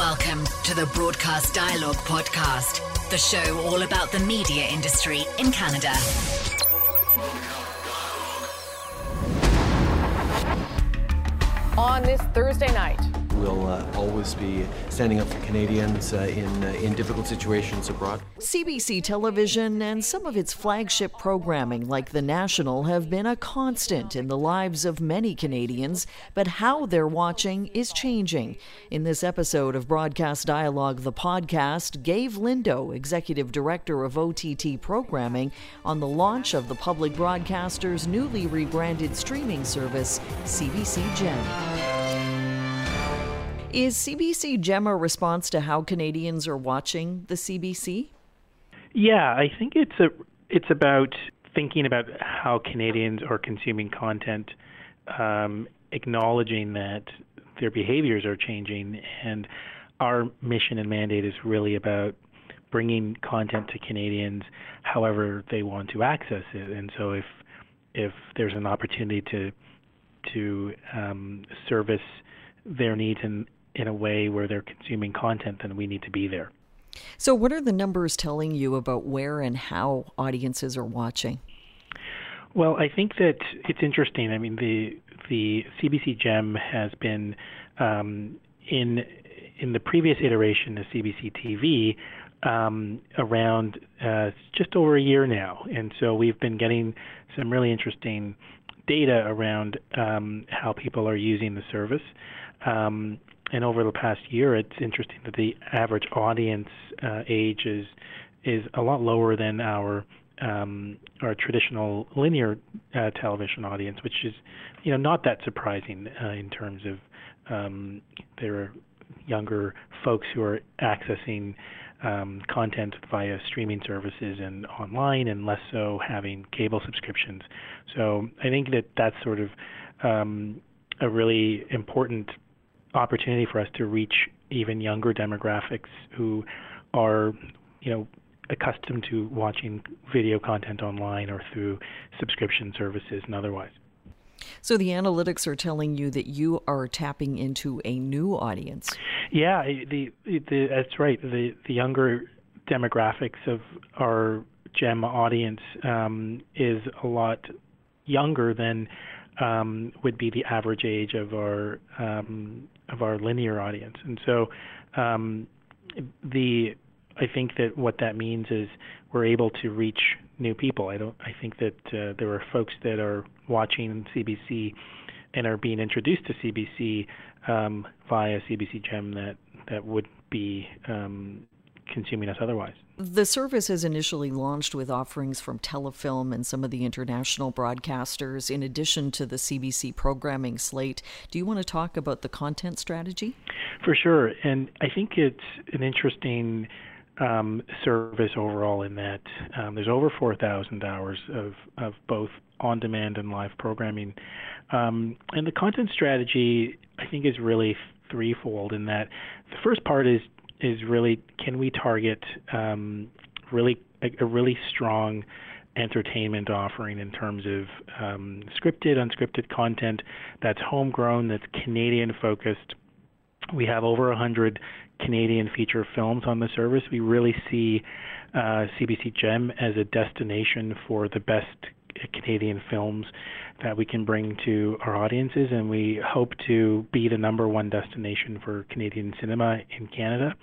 Welcome to the Broadcast Dialogue Podcast, the show all about the media industry in Canada. On this Thursday night, We'll uh, always be standing up for Canadians uh, in, uh, in difficult situations abroad. CBC television and some of its flagship programming, like The National, have been a constant in the lives of many Canadians, but how they're watching is changing. In this episode of Broadcast Dialogue, the podcast, Gave Lindo, Executive Director of OTT Programming, on the launch of the public broadcaster's newly rebranded streaming service, CBC Gem. Is CBC Gem a response to how Canadians are watching the CBC? Yeah, I think it's a it's about thinking about how Canadians are consuming content, um, acknowledging that their behaviors are changing, and our mission and mandate is really about bringing content to Canadians however they want to access it. And so if if there's an opportunity to to um, service their needs in in a way where they're consuming content, then we need to be there. So, what are the numbers telling you about where and how audiences are watching? Well, I think that it's interesting. I mean, the the CBC Gem has been um, in in the previous iteration of CBC TV um, around uh, just over a year now, and so we've been getting some really interesting data around um, how people are using the service. Um, and over the past year, it's interesting that the average audience uh, age is is a lot lower than our um, our traditional linear uh, television audience, which is you know not that surprising uh, in terms of um, there are younger folks who are accessing um, content via streaming services and online, and less so having cable subscriptions. So I think that that's sort of um, a really important opportunity for us to reach even younger demographics who are, you know, accustomed to watching video content online or through subscription services and otherwise. So the analytics are telling you that you are tapping into a new audience. Yeah, the, the that's right. The the younger demographics of our GEM audience um, is a lot younger than um, would be the average age of our um, of our linear audience. And so um, the I think that what that means is we're able to reach new people. I don't. I think that uh, there are folks that are watching CBC and are being introduced to CBC um, via CBC Gem that that would be um, consuming us otherwise. The service has initially launched with offerings from Telefilm and some of the international broadcasters, in addition to the CBC programming slate. Do you want to talk about the content strategy? For sure. And I think it's an interesting um, service overall in that um, there's over 4,000 hours of, of both on demand and live programming. Um, and the content strategy, I think, is really threefold in that the first part is is really can we target um, really a, a, really strong entertainment offering in terms of um, scripted, unscripted content that's homegrown, that's Canadian focused. We have over 100 Canadian feature films on the service. We really see uh, CBC Gem as a destination for the best Canadian films that we can bring to our audiences, and we hope to be the number one destination for Canadian cinema in Canada.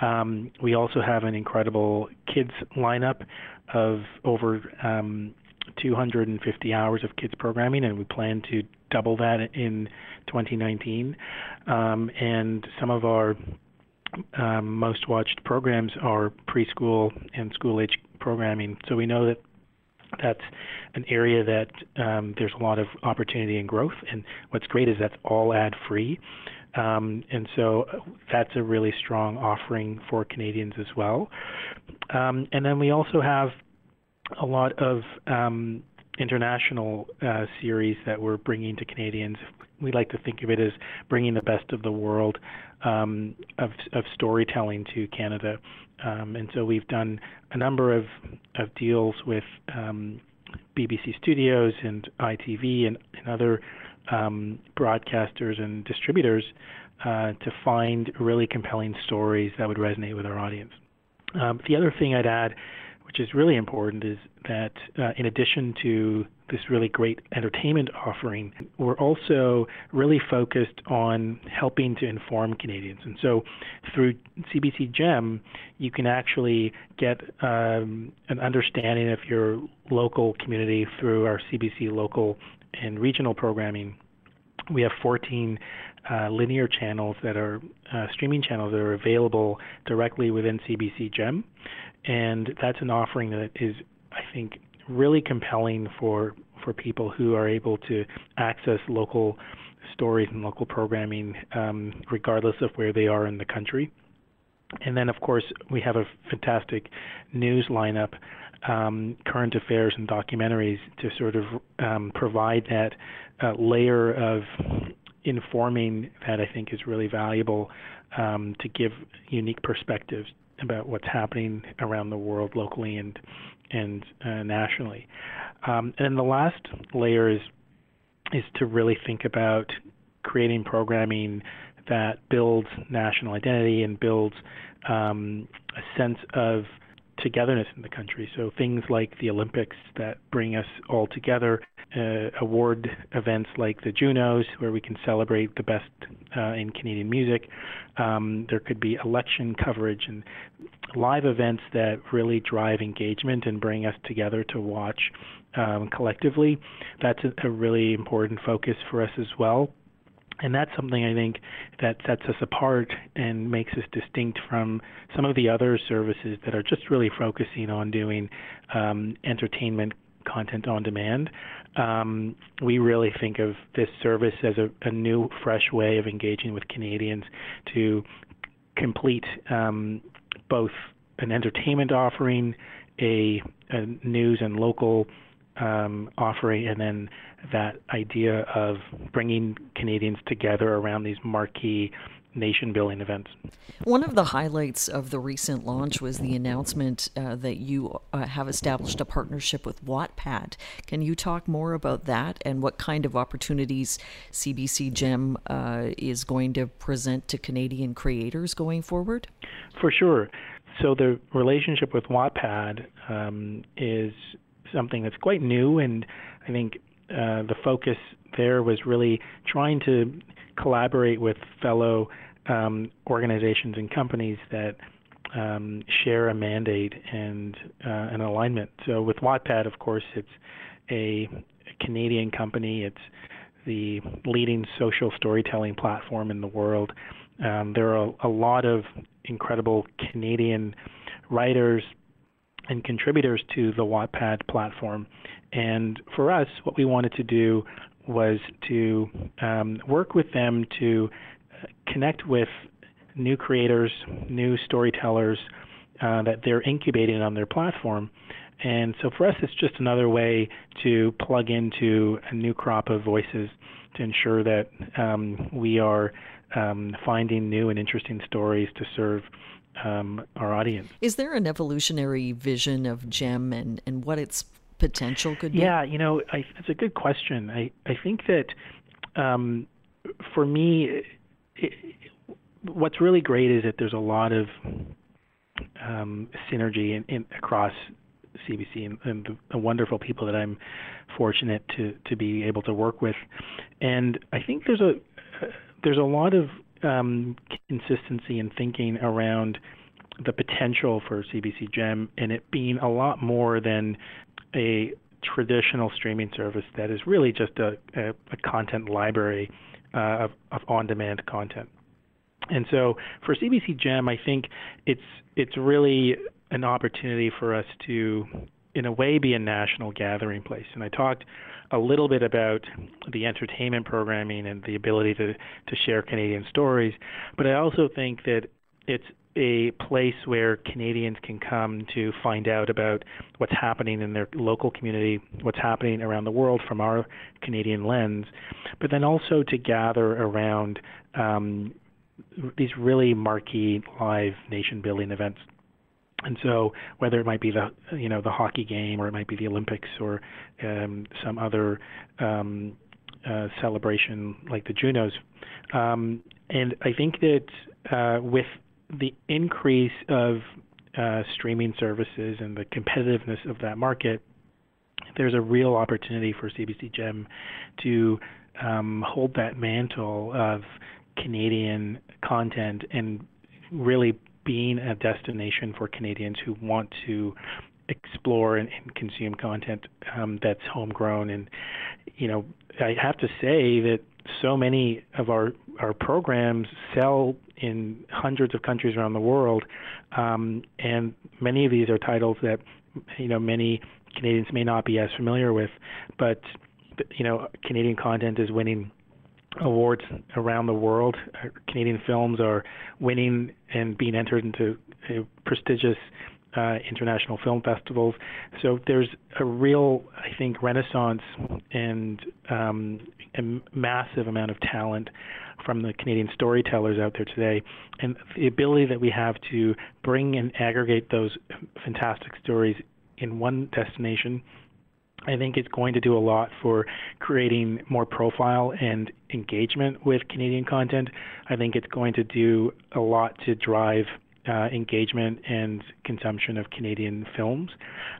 Um, we also have an incredible kids lineup of over um, 250 hours of kids programming, and we plan to double that in 2019. Um, and some of our um, most watched programs are preschool and school age programming. So we know that that's an area that um, there's a lot of opportunity and growth. And what's great is that's all ad free. Um, and so uh, that's a really strong offering for Canadians as well. Um, and then we also have a lot of um, international uh, series that we're bringing to Canadians. We like to think of it as bringing the best of the world um, of, of storytelling to Canada. Um, and so we've done a number of, of deals with um, BBC Studios and ITV and, and other um, broadcasters and distributors uh, to find really compelling stories that would resonate with our audience. Um, the other thing I'd add, which is really important, is that uh, in addition to this really great entertainment offering, we're also really focused on helping to inform Canadians. And so through CBC Gem, you can actually get um, an understanding of your local community through our CBC local and regional programming. We have 14 uh, linear channels that are uh, streaming channels that are available directly within CBC Gem, and that's an offering that is, I think, really compelling for for people who are able to access local stories and local programming, um, regardless of where they are in the country. And then, of course, we have a fantastic news lineup, um, current affairs and documentaries to sort of um, provide that uh, layer of informing that I think is really valuable um, to give unique perspectives about what's happening around the world locally and and uh, nationally. Um, and the last layer is is to really think about creating programming that builds national identity and builds um, a sense of togetherness in the country. So things like the Olympics that bring us all together, uh, award events like the Junos, where we can celebrate the best uh, in Canadian music. Um, there could be election coverage and live events that really drive engagement and bring us together to watch um, collectively. That's a, a really important focus for us as well. And that's something I think that sets us apart and makes us distinct from some of the other services that are just really focusing on doing um, entertainment content on demand. Um, we really think of this service as a, a, new, fresh way of engaging with Canadians to complete um, both an entertainment offering, a, a news and local um, offering, and then that idea of bringing Canadians together around these marquee nation building events. One of the highlights of the recent launch was the announcement uh, that you uh, have established a partnership with Wattpad. Can you talk more about that and what kind of opportunities CBC Gem uh, is going to present to Canadian creators going forward? For sure. So the relationship with Wattpad um, is something that's quite new, and I think uh, the focus there was really trying to collaborate with fellow um, organizations and companies that um, share a mandate and uh, an alignment. So with Wattpad, of course, it's a, Canadian company. It's the leading social storytelling platform in the world. Um, there are a lot of incredible Canadian writers, and contributors to the Wattpad platform. And for us, what we wanted to do was to um, work with them to uh, connect with new creators, new storytellers uh, that they're incubating on their platform. And so for us, it's just another way to plug into a new crop of voices to ensure that um, we are um, finding new and interesting stories to serve um, our audience. Is there an evolutionary vision of GEM and, and what its potential could be? Yeah, you know, I, it's a good question. I, I think that um, for me, it, what's really great is that there's a lot of um, synergy in, in, across CBC and, and the, the, wonderful people that I'm fortunate to to be able to work with, and I think there's a there's a lot of um, consistency in thinking around the potential for CBC Gem and it being a lot more than a traditional streaming service that is really just a, a, a content library uh, of, of on-demand content. And so for CBC Gem, I think it's it's really an opportunity for us to, in a way, be a national gathering place. And I talked a little bit about the entertainment programming and the ability to, to share Canadian stories, but I also think that it's a place where Canadians can come to find out about what's happening in their local community, what's happening around the world from our Canadian lens, but then also to gather around um, these really marquee live nation building events. And so, whether it might be the you know the hockey game, or it might be the Olympics, or um, some other um, uh, celebration like the Junos. Um, and I think that uh, with the increase of uh, streaming services and the competitiveness of that market, there's a real opportunity for CBC Gem to um, hold that mantle of Canadian content and really being a destination for Canadians who want to explore and, and consume content um, that's homegrown. And you know, I have to say that so many of our our programs sell in hundreds of countries around the world, um, and many of these are titles that you know many Canadians may not be as familiar with, but you know, Canadian content is winning awards around the world. Uh, Canadian films are winning and being entered into uh, prestigious uh, international film festivals. So there's a real, I think, renaissance and um, a massive amount of talent from the Canadian storytellers out there today, and the ability that we have to bring and aggregate those fantastic stories in one destination I think it's going to do a lot for creating more profile and engagement with Canadian content. I think it's going to do a lot to drive uh, engagement and consumption of Canadian films.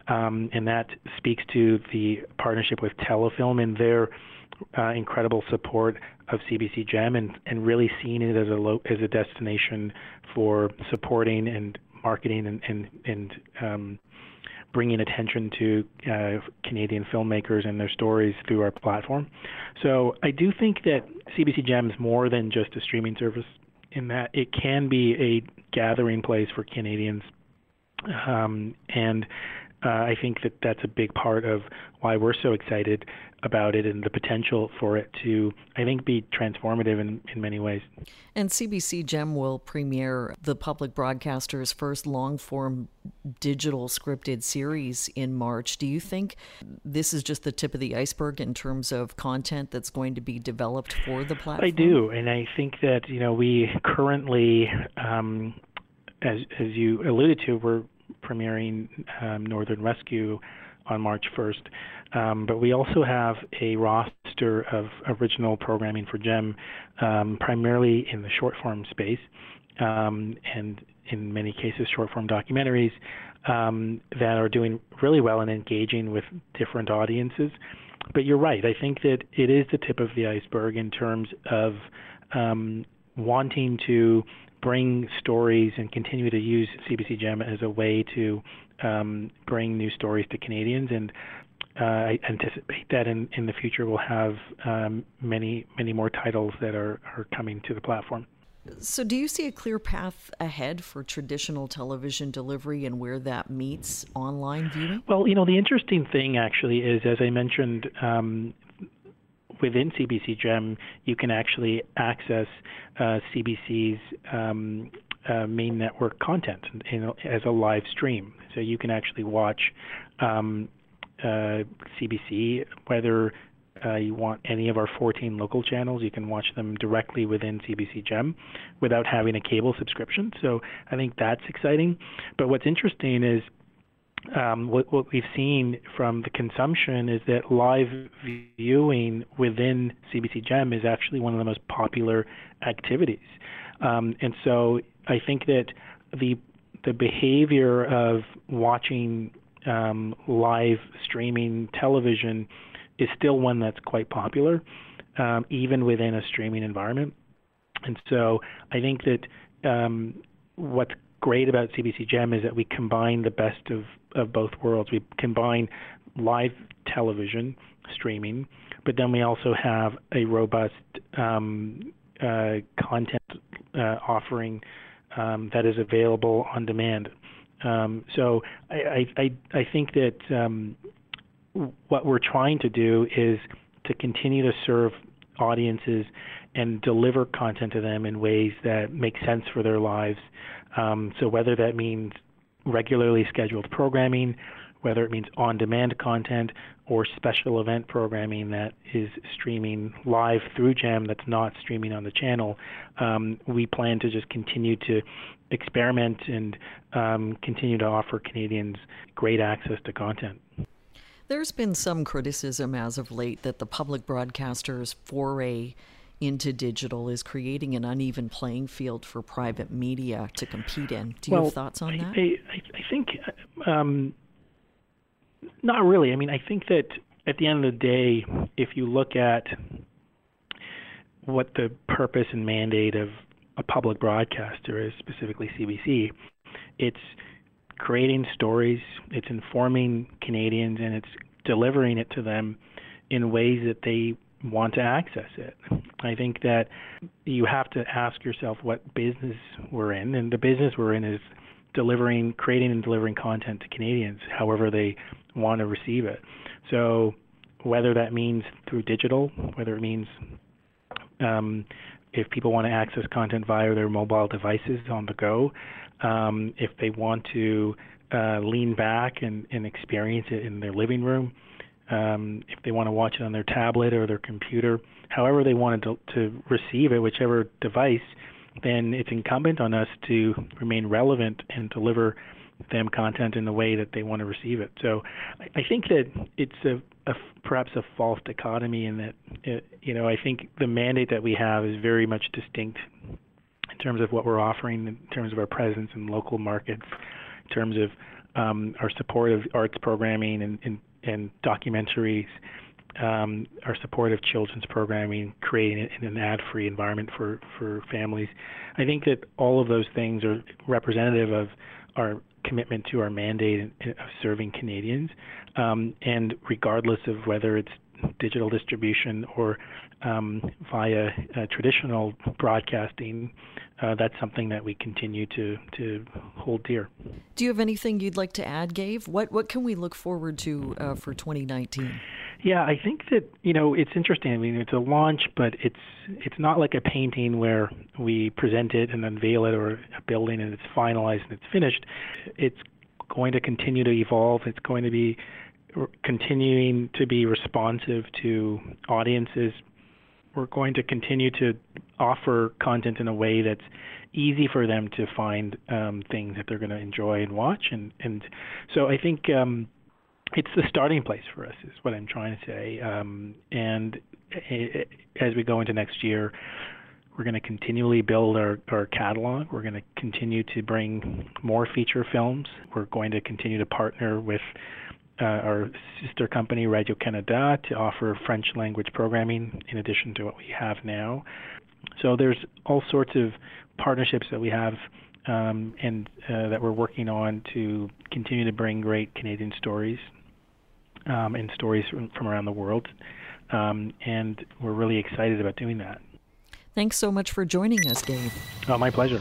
Um, and that speaks to the partnership with Telefilm and their uh, incredible support of CBC Gem and, and really seeing it as a lo- as a destination for supporting and marketing and and, and um, bringing attention to uh, Canadian filmmakers and their stories through our platform. So I do think that CBC Gem is more than just a streaming service in that it can be a gathering place for Canadians. Um, and uh, I think that that's a big part of why we're so excited about it and the potential for it to, I think, be transformative in, in many ways. And CBC Gem will premiere the public broadcaster's first long form digital scripted series in March. Do you think this is just the tip of the iceberg in terms of content that's going to be developed for the platform? I do. And I think that, you know, we currently, um, as, as you alluded to, we're premiering um, Northern Rescue on March 1st. Um, but we also have a roster of original programming for GEM, um, primarily in the short form space, um, and in many cases, short form documentaries um, that are doing really well and engaging with different audiences. But you're right. I think that it is the tip of the iceberg in terms of wanting to bring stories and continue to use CBC Gem as a way to um, bring new stories to Canadians. And uh, I anticipate that in, in the future we'll have um, many many more titles that are, are coming to the platform. So, do you see a clear path ahead for traditional television delivery and where that meets online viewing? Well, you know, the interesting thing actually is, as I mentioned, um, within CBC Gem, you can actually access uh, CBC's um, uh, main network content in, as a live stream. So you can actually watch um, uh, CBC, whether uh, you want any of our 14 local channels, you can watch them directly within CBC Gem without having a cable subscription. So I think that's exciting. But what's interesting is um, what, what, we've seen from the consumption is that live viewing within CBC Gem is actually one of the most popular activities. Um, and so I think that the the behavior of watching um, live streaming television is still one that's quite popular, um, even within a streaming environment. And so I think that um, what's great about CBC Gem is that we combine the best of, of both worlds. We combine live television streaming, but then we also have a robust um, uh, content uh, offering um, that is available on demand. Um, so I, I, I think that um, what we're trying to do is to continue to serve audiences and deliver content to them in ways that make sense for their lives. Um, so whether that means regularly scheduled programming, whether it means on-demand content or special event programming that is streaming live through Gem that's not streaming on the channel, um, we plan to just continue to experiment and um, continue to offer Canadians great access to content. There's been some criticism as of late that the public broadcasters' foray into digital is creating an uneven playing field for private media to compete in. Do you well, have thoughts on that? I, I, I think um, not really. I mean, I think that at the end of the day, if you look at what the purpose and mandate of a public broadcaster is, specifically CBC, it's creating stories, it's informing Canadians, and it's delivering it to them in ways that they want to access it. I think that you have to ask yourself what business we're in, and the business we're in is delivering, creating, and delivering content to Canadians, however they want to receive it. So, whether that means through digital, whether it means um, if people want to access content via their mobile devices on the go, um, if they want to uh, lean back and, and experience it in their living room, um, if they want to watch it on their tablet or their computer, however they wanted to, to receive it, whichever device, then it's incumbent on us to remain relevant and deliver them content in the way that they want to receive it. So I, think that it's a, a perhaps a false dichotomy in that it, you know I think the mandate that we have is very much distinct in terms of what we're offering, in terms of our presence in local markets, in terms of um, our support of arts programming and, and, and documentaries, um, our support of children's programming, creating in an ad-free environment for, for families. I think that all of those things are representative of our commitment to our mandate of serving Canadians. Um, and regardless of whether it's digital distribution or um, via uh, traditional broadcasting, uh, that's something that we continue to, to hold dear. Do you have anything you'd like to add, Gabe? What what can we look forward to uh, for 2019? Yeah, I think that you know it's interesting. I mean, it's a launch, but it's it's not like a painting where we present it and unveil it, or a building and it's finalized and it's finished. It's going to continue to evolve. It's going to be continuing to be responsive to audiences. We're going to continue to offer content in a way that's easy for them to find um, things that they're going to enjoy and watch. And, and so I think um, it's the starting place for us, is what I'm trying to say. Um, and it, as we go into next year, we're going to continually build our, our catalog. We're going to continue to bring more feature films. We're going to continue to partner with uh, our sister company Radio Canada to offer French language programming in addition to what we have now. So there's all sorts of partnerships that we have um, and uh, that we're working on to continue to bring great Canadian stories um, and stories from, from, around the world. Um, and we're really excited about doing that. Thanks so much for joining us, Gabe. Oh, my pleasure.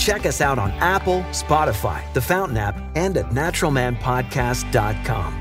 Check us out on Apple, Spotify, the Fountain app, and at naturalmanpodcast.com.